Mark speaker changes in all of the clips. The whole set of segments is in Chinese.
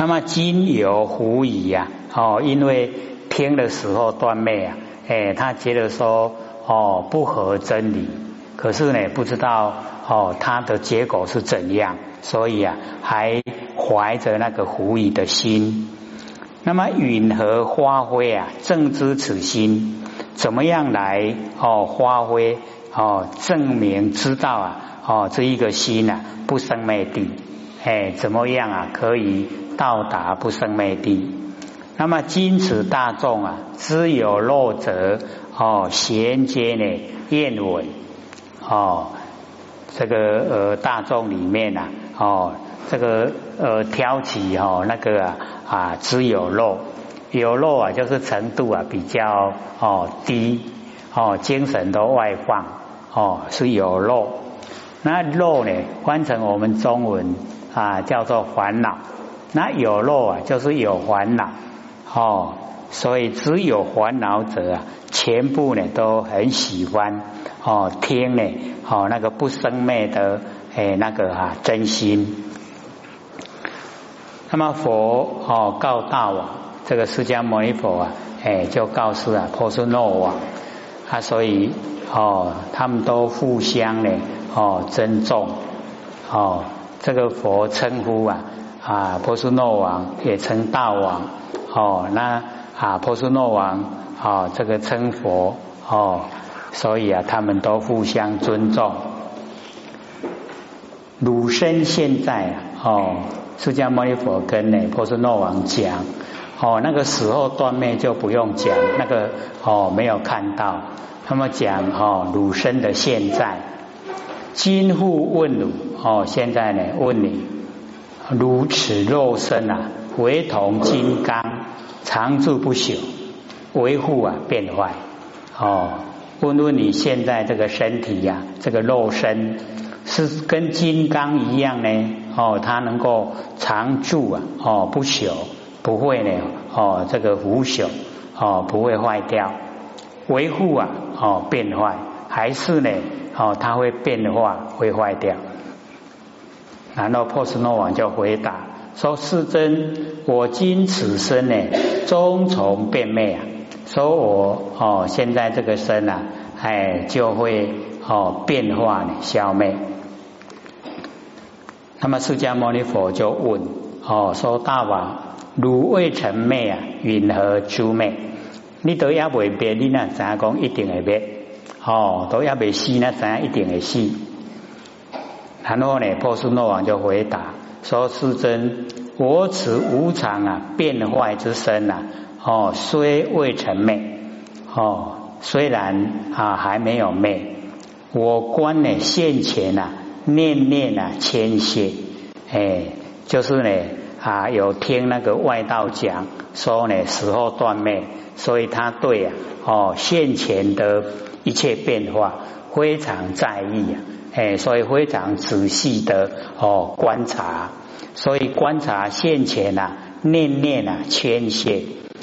Speaker 1: 那么今有狐疑呀，哦，因为听的时候断灭啊，哎，他觉得说哦不合真理，可是呢不知道哦他的结果是怎样，所以啊还怀着那个狐疑的心。那么允和发挥啊，正知此心，怎么样来哦发挥哦证明知道啊哦这一个心啊不生灭地，哎怎么样啊可以到达不生灭地？那么今此大众啊，知有漏者哦衔接呢验闻哦这个呃大众里面啊哦这个呃挑起哦那个啊。啊，只有肉，有肉啊，就是程度啊比较哦低哦，精神都外放哦，是有肉。那肉呢，换成我们中文啊叫做烦恼。那有肉啊，就是有烦恼哦，所以只有烦恼者啊，全部呢都很喜欢哦听呢哦那个不生灭的哎那个哈真心。那么佛哦告大王，这个释迦牟尼佛啊，哎就告诉啊婆娑诺王，啊所以哦他们都互相呢哦尊重哦这个佛称呼啊啊波斯诺王也称大王哦那啊波斯诺王哦这个称佛哦所以啊他们都互相尊重。鲁生现在啊哦。释迦牟尼佛跟呢波斯诺王讲，哦，那个时候断灭就不用讲，那个哦没有看到。那么讲哦，鲁身的现在，今复问汝哦，现在呢问你，如此肉身啊，唯同金刚，常住不朽，维护啊变坏哦。问问你现在这个身体呀，这个肉身是跟金刚一样呢？哦，它能够常住啊，哦，不朽，不会呢，哦，这个腐朽，哦，不会坏掉，维护啊，哦，变坏，还是呢，哦，它会变化，会坏掉。然后波斯诺王就回答说：“世尊，我今此身呢，终从变灭啊，说我哦，现在这个身啊，哎，就会哦变化呢，消灭。”那么释迦牟尼佛就问：哦，说大王，汝未成灭啊，云何诸灭？你都也未变，你那怎讲一定会灭？哦，都也未死，那怎样一定会死？然后呢，波斯诺王就回答说：世尊，我此无常啊，变坏之身啊，哦，虽未成灭，哦，虽然啊还没有灭，我观呢现前啊。念念啊，牵线，哎，就是呢啊，有听那个外道讲说呢，时候断灭，所以他对啊，哦，现前的一切变化非常在意啊，哎，所以非常仔细的哦观察，所以观察现前啊，念念啊，牵线，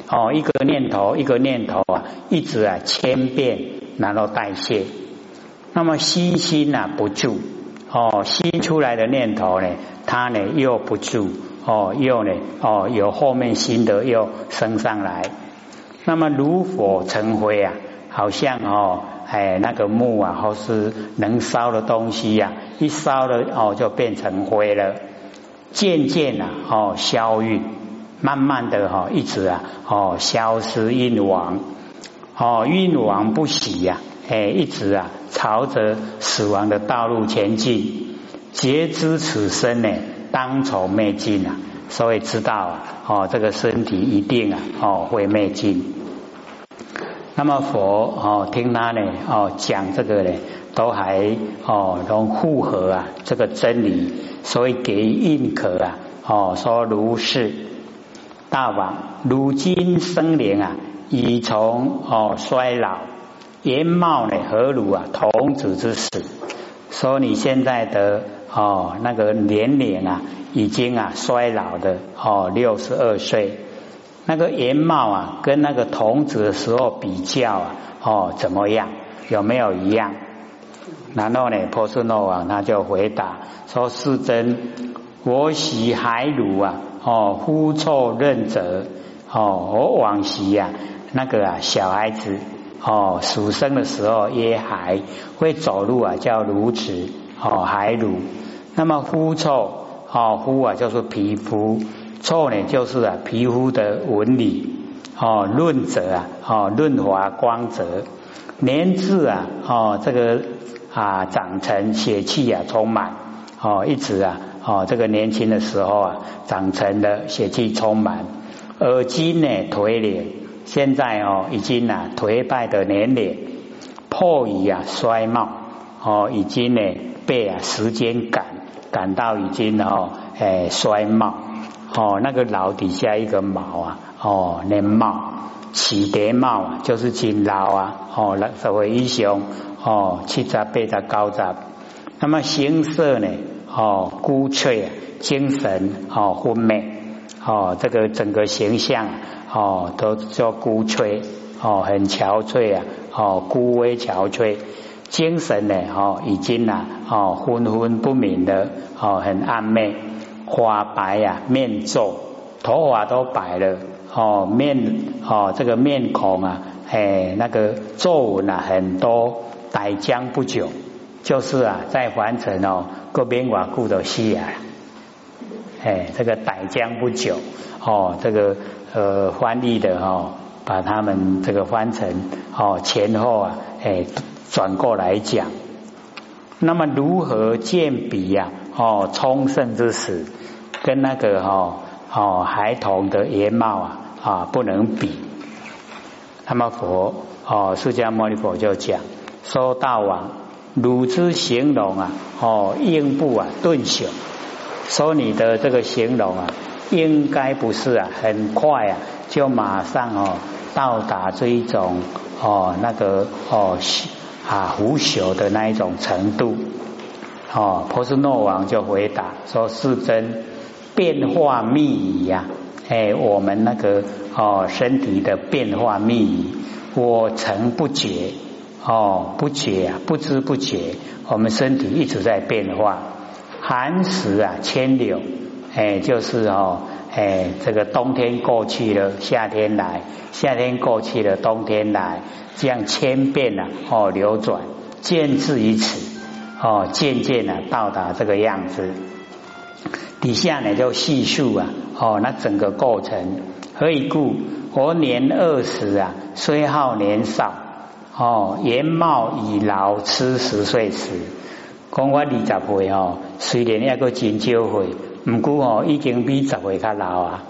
Speaker 1: 哦，一个念头一个念头啊，一直啊千变，然后代谢，那么心心啊不住。哦，新出来的念头呢，它呢又不住，哦，又呢，哦，有后面新的又升上来。那么炉火成灰啊，好像哦，哎，那个木啊，或是能烧的东西呀，一烧了哦，就变成灰了。渐渐啊，哦，消运，慢慢的哈，一直啊，哦，消失运亡，哦，运亡不息呀。哎，一直啊，朝着死亡的道路前进，觉知此生呢，当从灭尽啊，所以知道啊，哦，这个身体一定啊，哦，会灭尽。那么佛哦，听他呢，哦，讲这个呢，都还哦，都符合啊，这个真理，所以给印可啊，哦，说如是大王，如今生灵啊，已从哦衰老。颜貌呢？何如啊？童子之死，说你现在的哦那个年龄啊，已经啊衰老的哦六十二岁，那个颜貌啊，跟那个童子的时候比较啊，哦怎么样？有没有一样？然后呢，波斯诺王他就回答说：世尊，我喜海乳啊，哦，呼臭润泽，哦，我往昔呀，那个啊，小孩子哦，属生的时候耶海会走路啊，叫如此哦，海乳。那么呼臭哦，呼啊，就是皮肤臭呢，就是啊，皮肤的纹理哦，润泽啊，哦，润滑光泽，年至啊，哦，这个啊，长成血气啊，充满哦，一直啊。哦，这个年轻的时候啊，长成的血气充满，而今呢颓脸，现在哦已经啊颓败的年龄，破矣啊衰貌，哦已经呢被啊时间赶赶到已经哦诶衰貌，哦那个老底下一个毛啊，哦年貌起蝶貌啊，就是金老啊，哦那社会英雄哦七杂八杂高杂，那么形色呢？哦，孤脆啊，精神哦昏昧哦，这个整个形象哦都叫孤脆哦，很憔悴啊哦，孤微憔悴，精神呢哦已经呐哦昏昏不明的哦，很暗昧，花白呀，面皱，头发都白了哦，面哦这个面孔啊，哎那个皱纹啊很多，待将不久，就是啊在凡尘哦。各边瓦固的西啊，哎，这个待将不久哦，这个呃翻译的哦，把他们这个翻成哦前后啊，哎转过来讲。那么如何见比呀？哦，充盛之时，跟那个哦哦孩童的颜貌啊啊不能比。那么佛哦释迦牟尼佛就讲说大王。汝之形容啊，哦，应不啊顿朽，说你的这个形容啊，应该不是啊，很快啊，就马上哦到达这一种哦那个哦啊腐朽的那一种程度。哦，波斯诺王就回答说：“世尊，变化密仪呀，哎，我们那个哦身体的变化密仪，我曾不觉。”哦，不觉啊，不知不觉，我们身体一直在变化。寒食啊，千柳，哎，就是哦，哎，这个冬天过去了，夏天来，夏天过去了，冬天来，这样千变啊，哦，流转，渐至于此，哦，渐渐啊，到达这个样子。底下呢，就细数啊，哦，那整个过程，何以故？我年二十啊，虽好年少。哦，颜貌已老，吃十岁时，讲我二十岁哦，虽然一个真少岁，唔过哦，已经比十岁较老啊。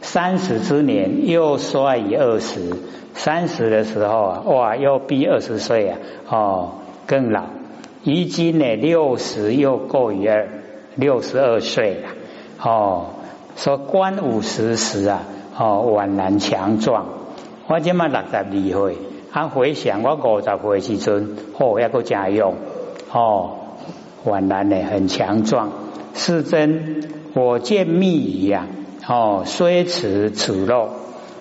Speaker 1: 三十之年又衰于二十，三十的时候啊，哇，又比二十岁啊，哦，更老。如今呢，六十又过于二，六十二岁了。哦，说官五十时啊，哦，宛然强壮。我今嘛六十二岁。他回想我五十岁时阵，哦，一个家用，哦，宛然呢很强壮。是真，我见密仪呀，哦，虽此此肉，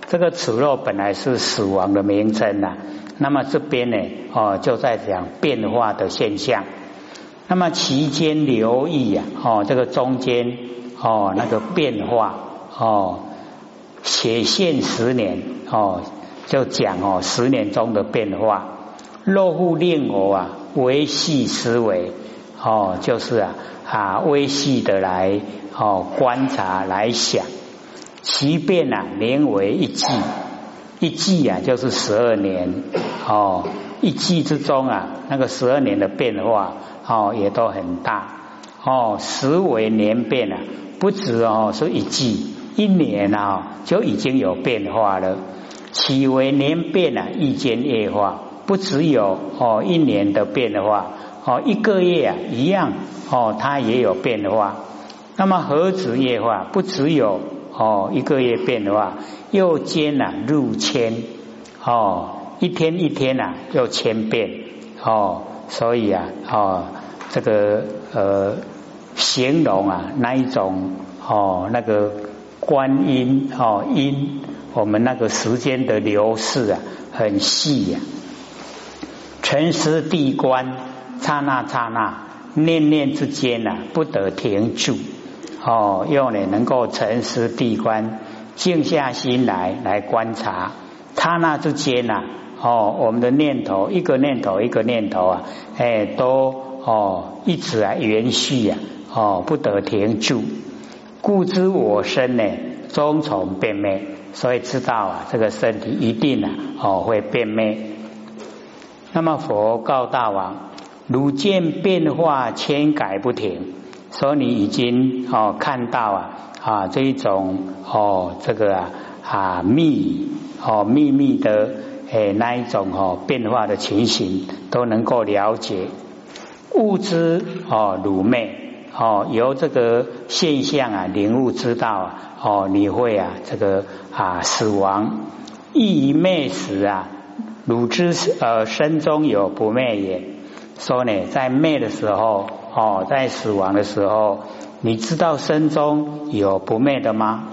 Speaker 1: 这个此肉本来是死亡的名称呐。那么这边呢，哦，就在讲变化的现象。那么其间留意呀，哦，这个中间，哦，那个变化，哦，写现十年，哦。就讲哦，十年中的变化，若复令我啊微细思维哦，就是啊啊微细的来哦观察来想，其变啊年为一季，一季啊就是十二年哦，一季之中啊那个十二年的变化哦也都很大哦，十为年变啊，不止哦说一季一年啊就已经有变化了。其为年变啊，一间夜化，不只有哦一年的变化，哦一个月啊一样哦，它也有变化。那么何止夜化？不只有哦一个月变化，又兼啊入千哦，一天一天啊又千变哦，所以啊哦这个呃形容啊那一种哦那个观音哦因。我们那个时间的流逝啊，很细呀。沉思地观，刹那刹那，念念之间呐，不得停住。哦，用呢能够沉思地观，静下心来来观察，刹那之间呐，哦，我们的念头一个念头一个念头啊，哎，都哦一直啊延续呀，哦不得停住，故知我身呢终从变灭，所以知道啊这个身体一定啊哦会变灭。那么佛告大王，如见变化千改不停。所以你已经哦看到啊啊这一种哦这个啊啊秘哦秘密的诶那一种哦变化的情形都能够了解。物质哦乳昧哦由这个现象啊领悟知道啊哦你会啊这个啊死亡。一昧时啊汝之呃身中有不灭也。说呢在灭的时候。哦，在死亡的时候，你知道身中有不灭的吗？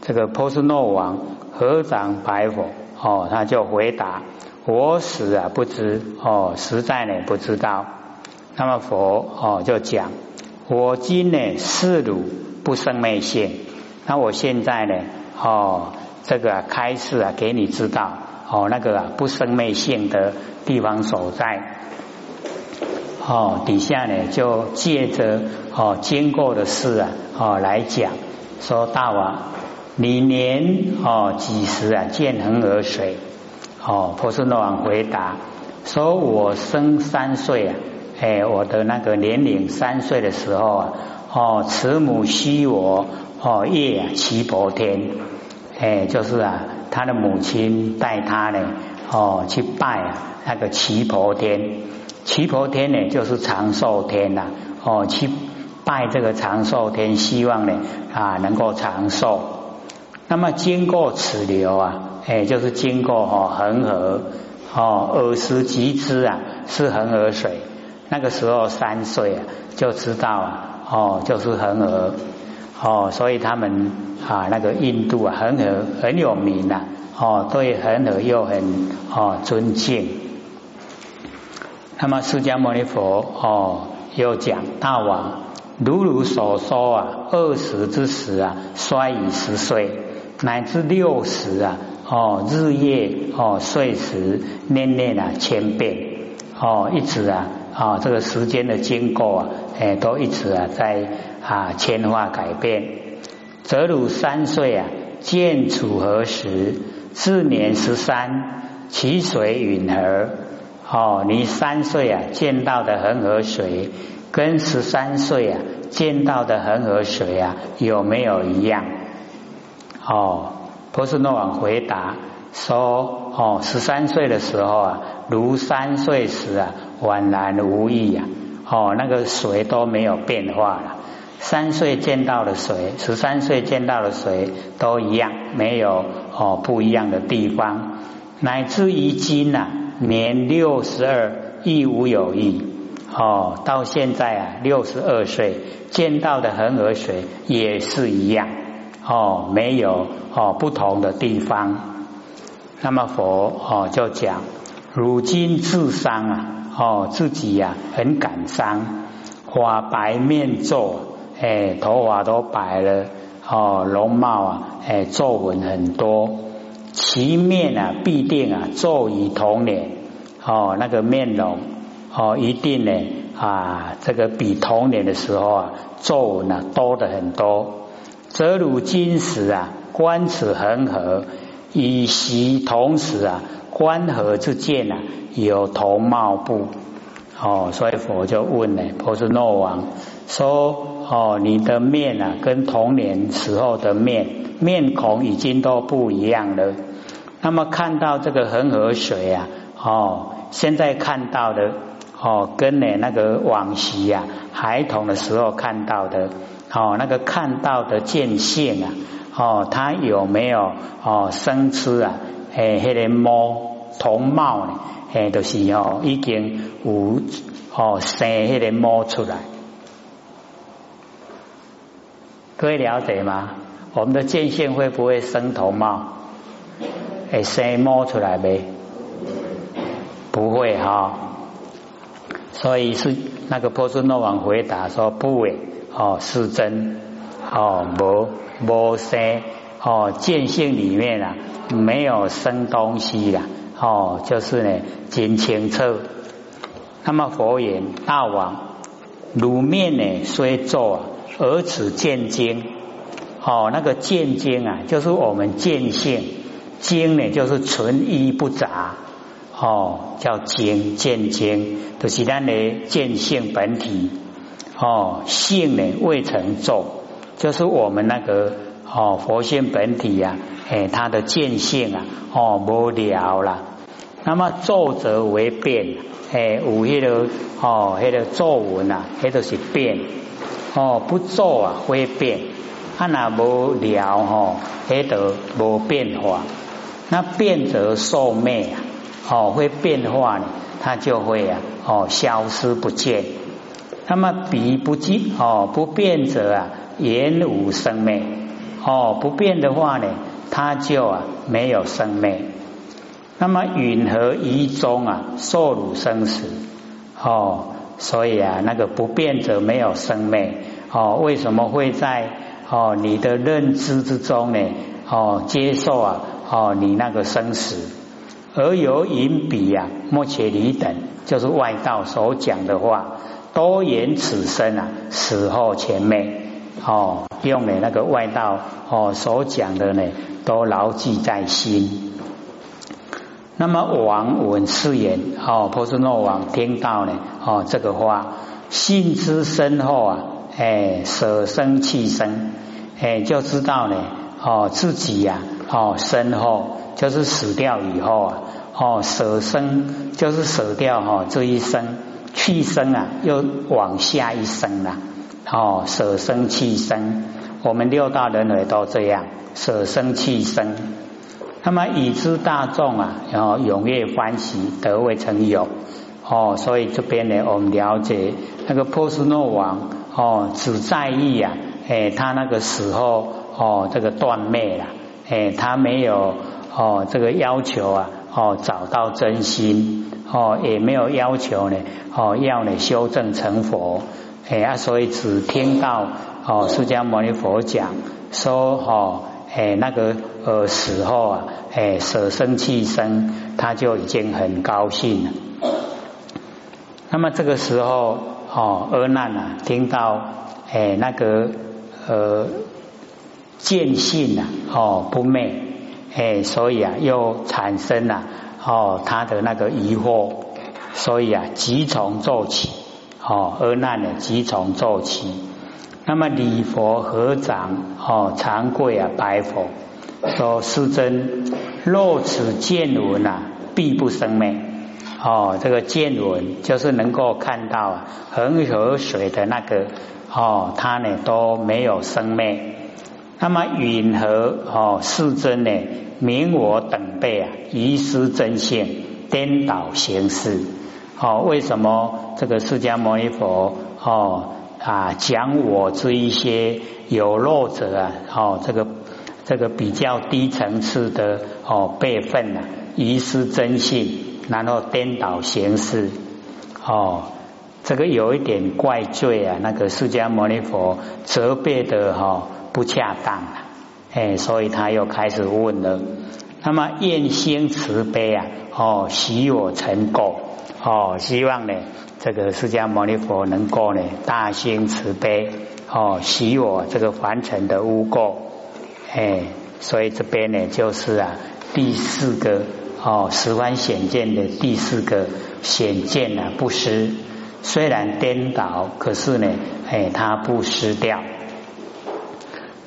Speaker 1: 这个波斯诺王合掌白佛，哦，他就回答：我死啊，不知哦，实在呢不知道。那么佛哦就讲：我今呢是汝不生灭性，那我现在呢哦这个开始啊给你知道哦那个不生灭性的地方所在。哦，底下呢就借着哦经过的事啊哦来讲，说大王，你年哦几时啊见恒河水？哦，波斯诺王回答说：我生三岁啊，哎，我的那个年龄三岁的时候啊，哦，慈母惜我哦夜啊齐伯天，哎，就是啊他的母亲带他呢哦去拜啊那个齐伯天。七婆天呢，就是长寿天呐，哦，去拜这个长寿天，希望呢啊能够长寿。那么经过此流啊，哎，就是经过哦恒河哦耳时即知啊是恒河水。那个时候三岁啊就知道啊哦就是恒河哦，所以他们啊那个印度啊恒河很有名呐哦，对恒河又很哦尊敬。那么释迦牟尼佛哦，又讲大王，如如所说啊，二十之时啊，衰以十岁，乃至六十啊，哦，日夜哦，岁时念念啊，千变哦，一直啊啊，这个时间的经过啊，哎，都一直啊在啊千化改变。则汝三岁啊，见楚何时？至年十三，其水允何？哦，你三岁啊见到的恒河水，跟十三岁啊见到的恒河水啊有没有一样？哦，波斯诺王回答说：哦，十三岁的时候啊，如三岁时啊，宛然无异呀。哦，那个水都没有变化了。三岁见到的水，十三岁见到的水都一样，没有哦不一样的地方，乃至于今呐。年六十二亦无有异哦，到现在啊六十二岁见到的恒河水也是一样哦，没有哦不同的地方。那么佛哦就讲，如今自伤啊哦自己呀很感伤，花白面皱，哎头发都白了哦，容貌啊哎皱纹很多。其面啊，必定啊，皱以同年哦，那个面容哦，一定呢啊，这个比童年的时候啊，皱纹啊多的很多。则如今时啊，观此恒河，以习同时啊，观河之见啊，有同貌不？哦，所以佛就问呢，波斯诺王说：哦，你的面啊，跟童年时候的面面孔已经都不一样了。那么看到这个恒河水啊，哦，现在看到的哦，跟呢那个往昔呀，孩童的时候看到的哦，那个看到的见性啊，哦，他有没有哦生吃啊？诶，迄个模同貌呢？诶，都是哦，已经有哦生迄个模出来，各位了解吗？我们的见性会不会生同貌？会生摸出来呗？不会哈，所以是那个波斯诺王回答说不会哦，是真哦，无无生哦，见性里面啊没有生东西啦，哦，就是呢真清澈。那么佛言大王，如面呢虽作，而此见经，哦，那个见经啊，就是我们见性，经呢就是纯一不杂，哦，叫经见经，就是咱的见性本体，哦，性呢未曾作，就是我们那个哦佛性本体呀，哎，它的见性啊，哦，无聊了。那么作则为变，哎，有迄个哦，迄个作文啊，迄都是变，哦，不作啊会变，啊那无聊吼，迄都无变化。那变则受灭啊，哦，会变化呢，它就会啊，哦，消失不见。那么彼不见，哦，不变则啊，言无生灭，哦，不变的话呢，它就啊没有生灭。那么允和一中啊，受辱生死哦，所以啊，那个不变者没有生灭哦。为什么会在哦你的认知之中呢？哦，接受啊哦你那个生死，而由引彼啊莫切离等，就是外道所讲的话，多言此生啊死后前灭哦，用的那个外道哦所讲的呢，都牢记在心。那么王闻是言，哦，波斯诺王听到呢，哦，这个话，信之深厚啊，哎，舍生弃生，哎，就知道呢，哦，自己呀，哦，身后就是死掉以后啊，哦，舍生就是舍掉哈这一生，去生啊，又往下一生了，哦，舍生弃生，我们六大人也都这样，舍生弃生。那么已知大众啊，然后踊跃欢喜，得未成有哦。所以这边呢，我们了解那个波斯诺王哦，只在意啊，哎，他那个时候哦，这个断灭了，哎，他没有哦，这个要求啊，哦，找到真心哦，也没有要求呢，哦，要呢修正成佛，哎啊，所以只听到哦，释迦牟尼佛讲说哦。哎，那个呃时候啊，哎舍生弃生，他就已经很高兴了。那么这个时候哦，阿难啊，听到哎那个呃见性啊，哦不昧，哎所以啊又产生了哦他的那个疑惑，所以啊急从做起，哦阿难呢急从做起。那么礼佛合掌哦，长跪啊，白佛说：“师尊，若此见闻啊，必不生灭。哦，这个见闻就是能够看到恒河水的那个哦，它呢都没有生灭。那么允和哦，世尊呢，明我等辈啊，遗失真性，颠倒形式。哦，为什么这个释迦牟尼佛哦？”啊，讲我这一些有漏者啊，哦，这个这个比较低层次的哦辈分啊，遗失真性，然后颠倒形式，哦，这个有一点怪罪啊，那个释迦牟尼佛责备的哈不恰当啊，哎，所以他又开始问了，那么愿心慈悲啊，哦，喜我成垢，哦，希望呢。这个释迦牟尼佛能够呢大心慈悲哦，洗我这个凡尘的污垢，哎，所以这边呢就是啊第四个哦十方显见的第四个显见啊不失，虽然颠倒，可是呢哎它不失掉。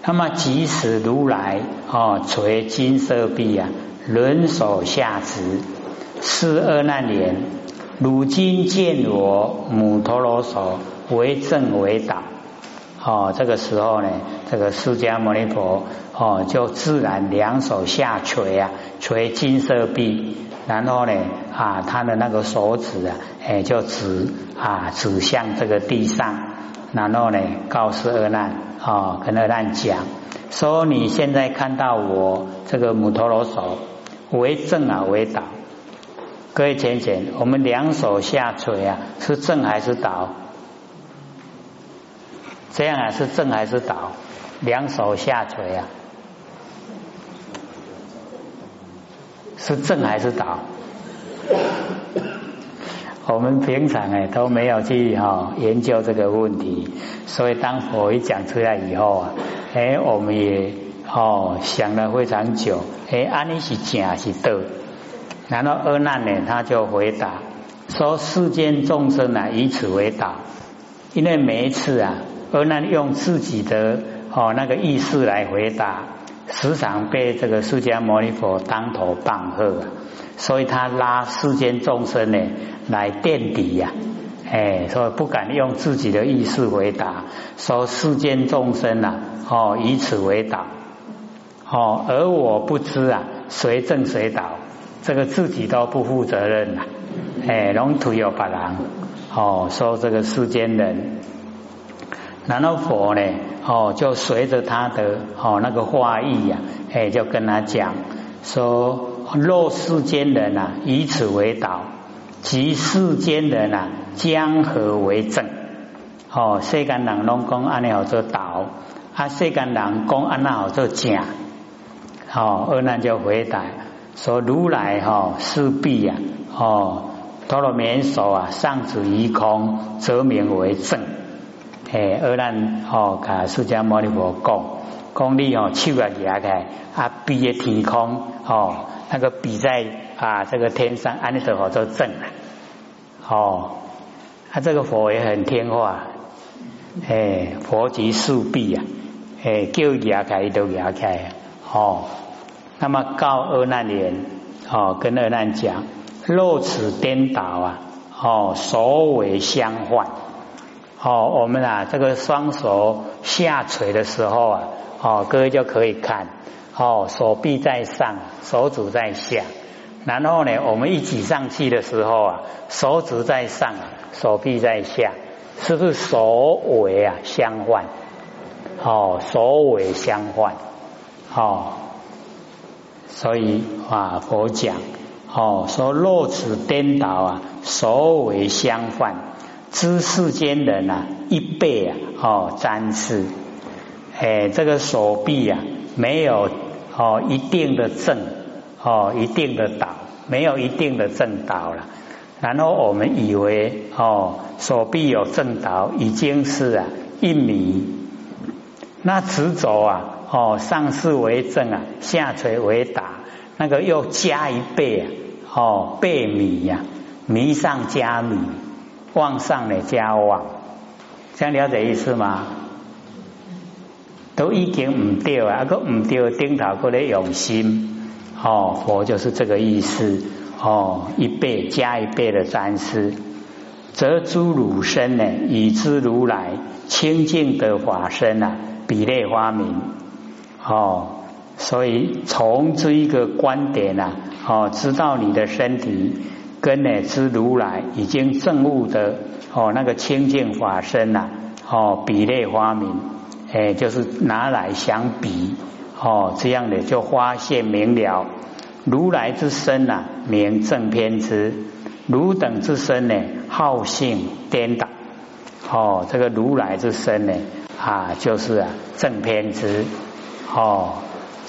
Speaker 1: 那么即使如来哦垂金色臂啊，轮手下执，是二难年。如今见我母陀罗手为正为导，哦，这个时候呢，这个释迦牟尼佛哦，就自然两手下垂啊，垂金色臂，然后呢啊，他的那个手指啊，哎，就指啊指向这个地上，然后呢告诉阿难哦，跟阿难讲说，你现在看到我这个母陀罗手为正啊为导。各位浅浅，我们两手下垂啊，是正还是倒？这样啊，是正还是倒？两手下垂啊，是正还是倒？我们平常哎都没有去哈研究这个问题，所以当佛一讲出来以后啊，哎我们也哦想了非常久，哎安尼是正是倒？然后阿难呢他就回答说：世间众生啊以此为导，因为每一次啊阿难用自己的哦那个意识来回答，时常被这个释迦牟尼佛当头棒喝，所以他拉世间众生呢。来垫底呀，哎，所以不敢用自己的意识回答，说世间众生呐，哦，以此为导，哦，而我不知啊，谁正谁倒，这个自己都不负责任呐，哎，龙土有把郎，哦，说这个世间人，然后佛呢，哦，就随着他的哦那个话意呀，哎，就跟他讲说，若世间人啊，以此为导。即世间人啊，江河为正？哦，世间人拢讲安尼好做导，啊，世间人讲安那好做正。哦，二难就回答说：如来哈是必呀，哦，陀罗绵手啊，上指一空，则名为正。哎，二难哦，甲释迦牟尼佛讲，讲你哦，手啊举开，啊，比的天空哦。那个比在啊，这个天上，安尼就好做正了。哦，他这个佛也很听话，哎，佛即树壁啊，哎，叫牙开都牙开。哦，那么告阿难言，哦，跟阿难讲，若此颠倒啊，哦，手尾相换。哦，我们啊，这个双手下垂的时候啊，哦，各位就可以看。哦，手臂在上，手指在下。然后呢，我们一举上去的时候啊，手指在上，手臂在下，是不是手尾啊相换？哦，手尾相换。哦，所以啊，佛讲哦，说若此颠倒啊，所为相换，知世间人啊，一辈啊，哦，沾世。哎，这个手臂啊。没有哦，一定的正哦，一定的倒，没有一定的正倒了。然后我们以为哦，手臂有正倒，已经是啊一米。那直走啊哦，上视为正啊，下垂为倒，那个又加一倍啊哦，倍米呀，米上加米，往上的加往，这样了解意思吗？都已经唔对啊，个唔对，顶头过来用心哦，佛就是这个意思哦，一倍加一倍的沾施，则诸汝身呢，以知如来清净的法身啊，比类花明哦，所以从这一个观点啊，哦，知道你的身体跟呢知如来已经证悟的哦，那个清净法身呐，哦，比类花明。哎，就是拿来相比哦，这样的就发现明了，如来之身呐，名正偏执；汝等之身呢，好性颠倒。哦，这个如来之身呢，啊，就是啊正偏执。哦，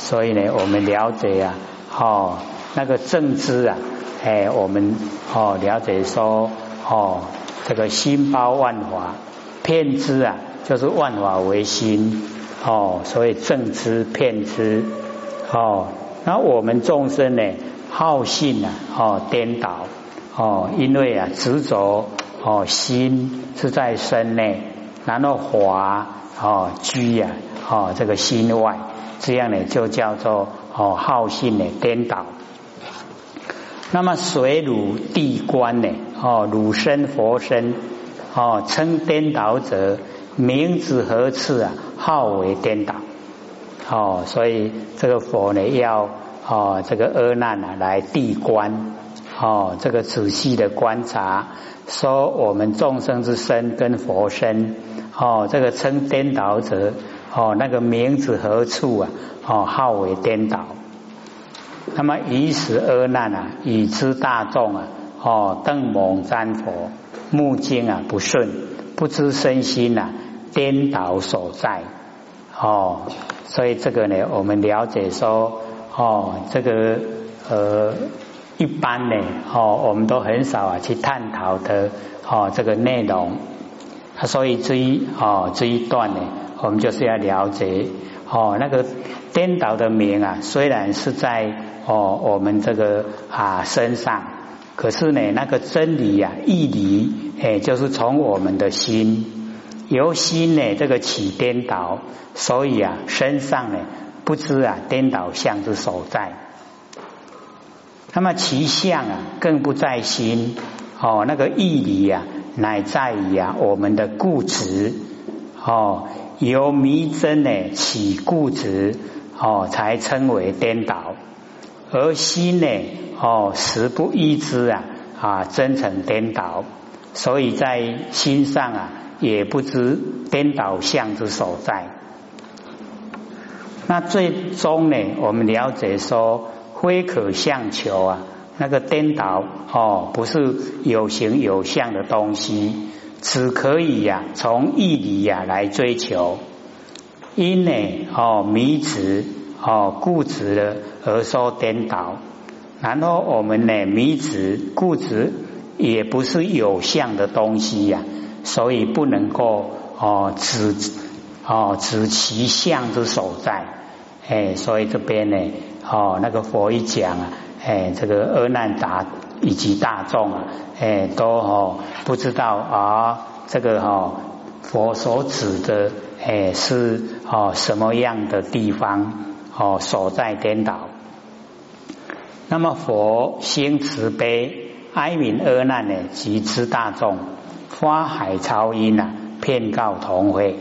Speaker 1: 所以呢，我们了解啊，哦，那个正知啊，哎，我们哦了解说，哦，这个心包万法，偏知啊。就是万法唯心哦，所以正知骗知哦。那我们众生呢，好信啊哦，颠倒哦，因为啊执着哦，心是在身内，然后华哦居呀哦这个心外，这样呢就叫做哦好信的颠倒。那么水乳地观呢哦，汝身佛身哦，称颠倒者。名字何次啊？号为颠倒哦，所以这个佛呢，要哦这个阿难啊来地观哦，这个仔细的观察，说我们众生之身跟佛身哦，这个称颠倒者哦，那个名字何处啊？哦，号为颠倒。那么以此而难啊，以知大众啊，哦，邓蒙瞻佛，目睛啊不顺。不知身心呐颠倒所在哦，所以这个呢，我们了解说哦，这个呃，一般呢，哦，我们都很少啊去探讨的哦这个内容。所以这一哦这一段呢，我们就是要了解哦那个颠倒的名啊，虽然是在哦我们这个啊身上，可是呢那个真理呀义理哎就是从我们的心由心呢这个起颠倒，所以啊身上呢不知啊颠倒相之所在，那么其相啊更不在心哦那个义理呀。乃在于啊，我们的固执哦，由迷真呢起固执哦，才称为颠倒；而心呢哦，实不依之啊啊，真成颠倒。所以在心上啊，也不知颠倒相之所在。那最终呢，我们了解说，非可相求啊。那个颠倒哦，不是有形有相的东西，只可以呀从义理呀来追求。因呢哦迷执哦固执的而说颠倒，然后我们呢迷执固执也不是有相的东西呀，所以不能够哦指哦指其相之所在。哎，所以这边呢哦那个佛一讲啊。哎，这个阿难达以及大众啊，哎，都哈不知道啊，这个哈佛所指的哎是哦什么样的地方哦所在颠倒？那么佛心慈悲，哀悯阿难呢，及之大众，花海超音啊，遍告同会。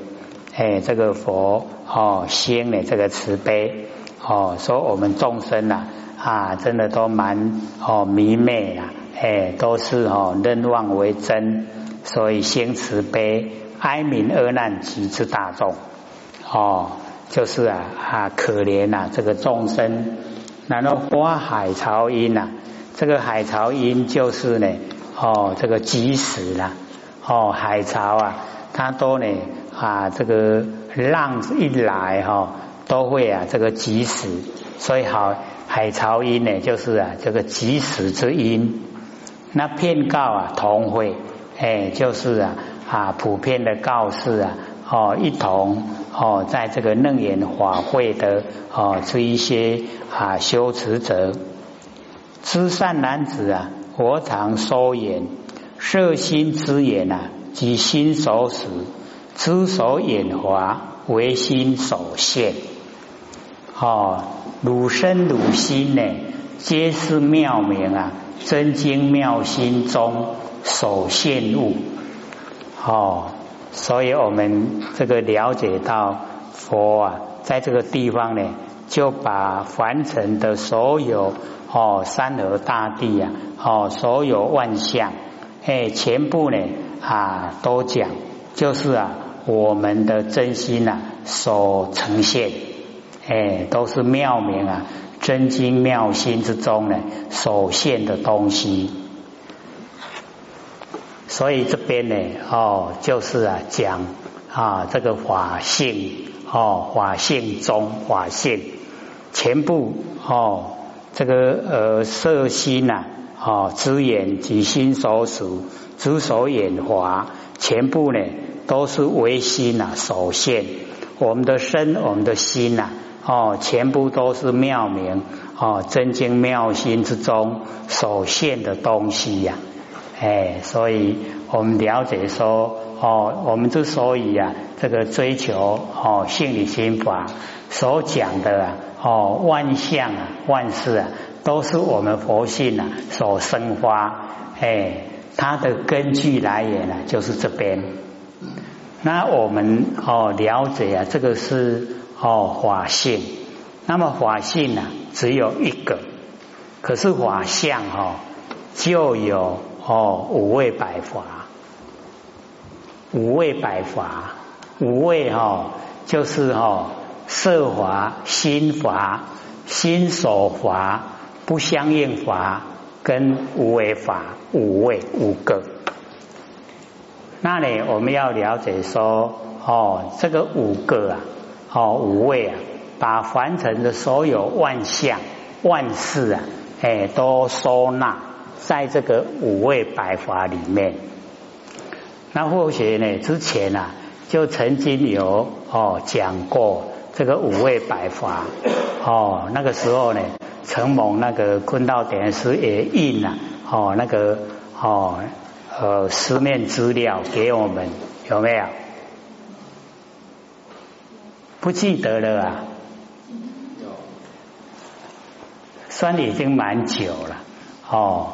Speaker 1: 哎，这个佛哦心呢，这个慈悲哦，说我们众生呐。啊，啊真的都蛮哦迷昧啊，哎，都是哦认妄为真，所以先慈悲哀悯恶难及之大众，哦，就是啊啊可怜呐这个众生，然后花海潮音呐，这个海潮音就是呢哦这个及时啦，哦海潮啊，它都呢啊这个浪一来哈都会啊这个及时，所以好。海潮音呢，就是啊，这个即时之音。那骗告啊，同会，哎，就是啊啊，普遍的告示啊，哦，一同哦，在这个楞严法会的哦，这一些啊修持者，知善男子啊，佛常收眼，摄心之眼啊，及心所使，知所眼华，为心所现。哦，汝身汝心呢，皆是妙明啊，真经妙心中所现物。哦，所以我们这个了解到佛啊，在这个地方呢，就把凡尘的所有哦山河大地啊，哦所有万象，哎，全部呢啊都讲，就是啊我们的真心呐所呈现。哎，都是妙明啊，真经妙心之中呢，所现的东西。所以这边呢，哦，就是啊，讲啊，这个法性哦，法性中法性，全部哦，这个呃色心呐，哦，知眼及心所属，知所眼华，全部呢都是唯心呐所现。我们的身，我们的心呐。哦，全部都是妙明哦，真经妙心之中所现的东西呀，哎，所以我们了解说，哦，我们之所以啊，这个追求哦，性理心法所讲的啊，哦，万象啊，万事啊，都是我们佛性啊所生发，哎，它的根据来源呢，就是这边。那我们哦，了解啊，这个是。哦，法性，那么法性呢，只有一个，可是法相哈，就有哦五位百法，五位百法，五位哈，就是哈色法、心法、心所法、不相应法跟无为法五位五个。那呢，我们要了解说，哦，这个五个啊。哦五位啊，把凡尘的所有万象万事啊，哎，都收纳在这个五味百法里面。那或许呢，之前啊，就曾经有哦讲过这个五味百法哦，那个时候呢，承蒙那个坤道典师也印了哦那个哦呃书面资料给我们，有没有？不记得了啊，算已经蛮久了哦。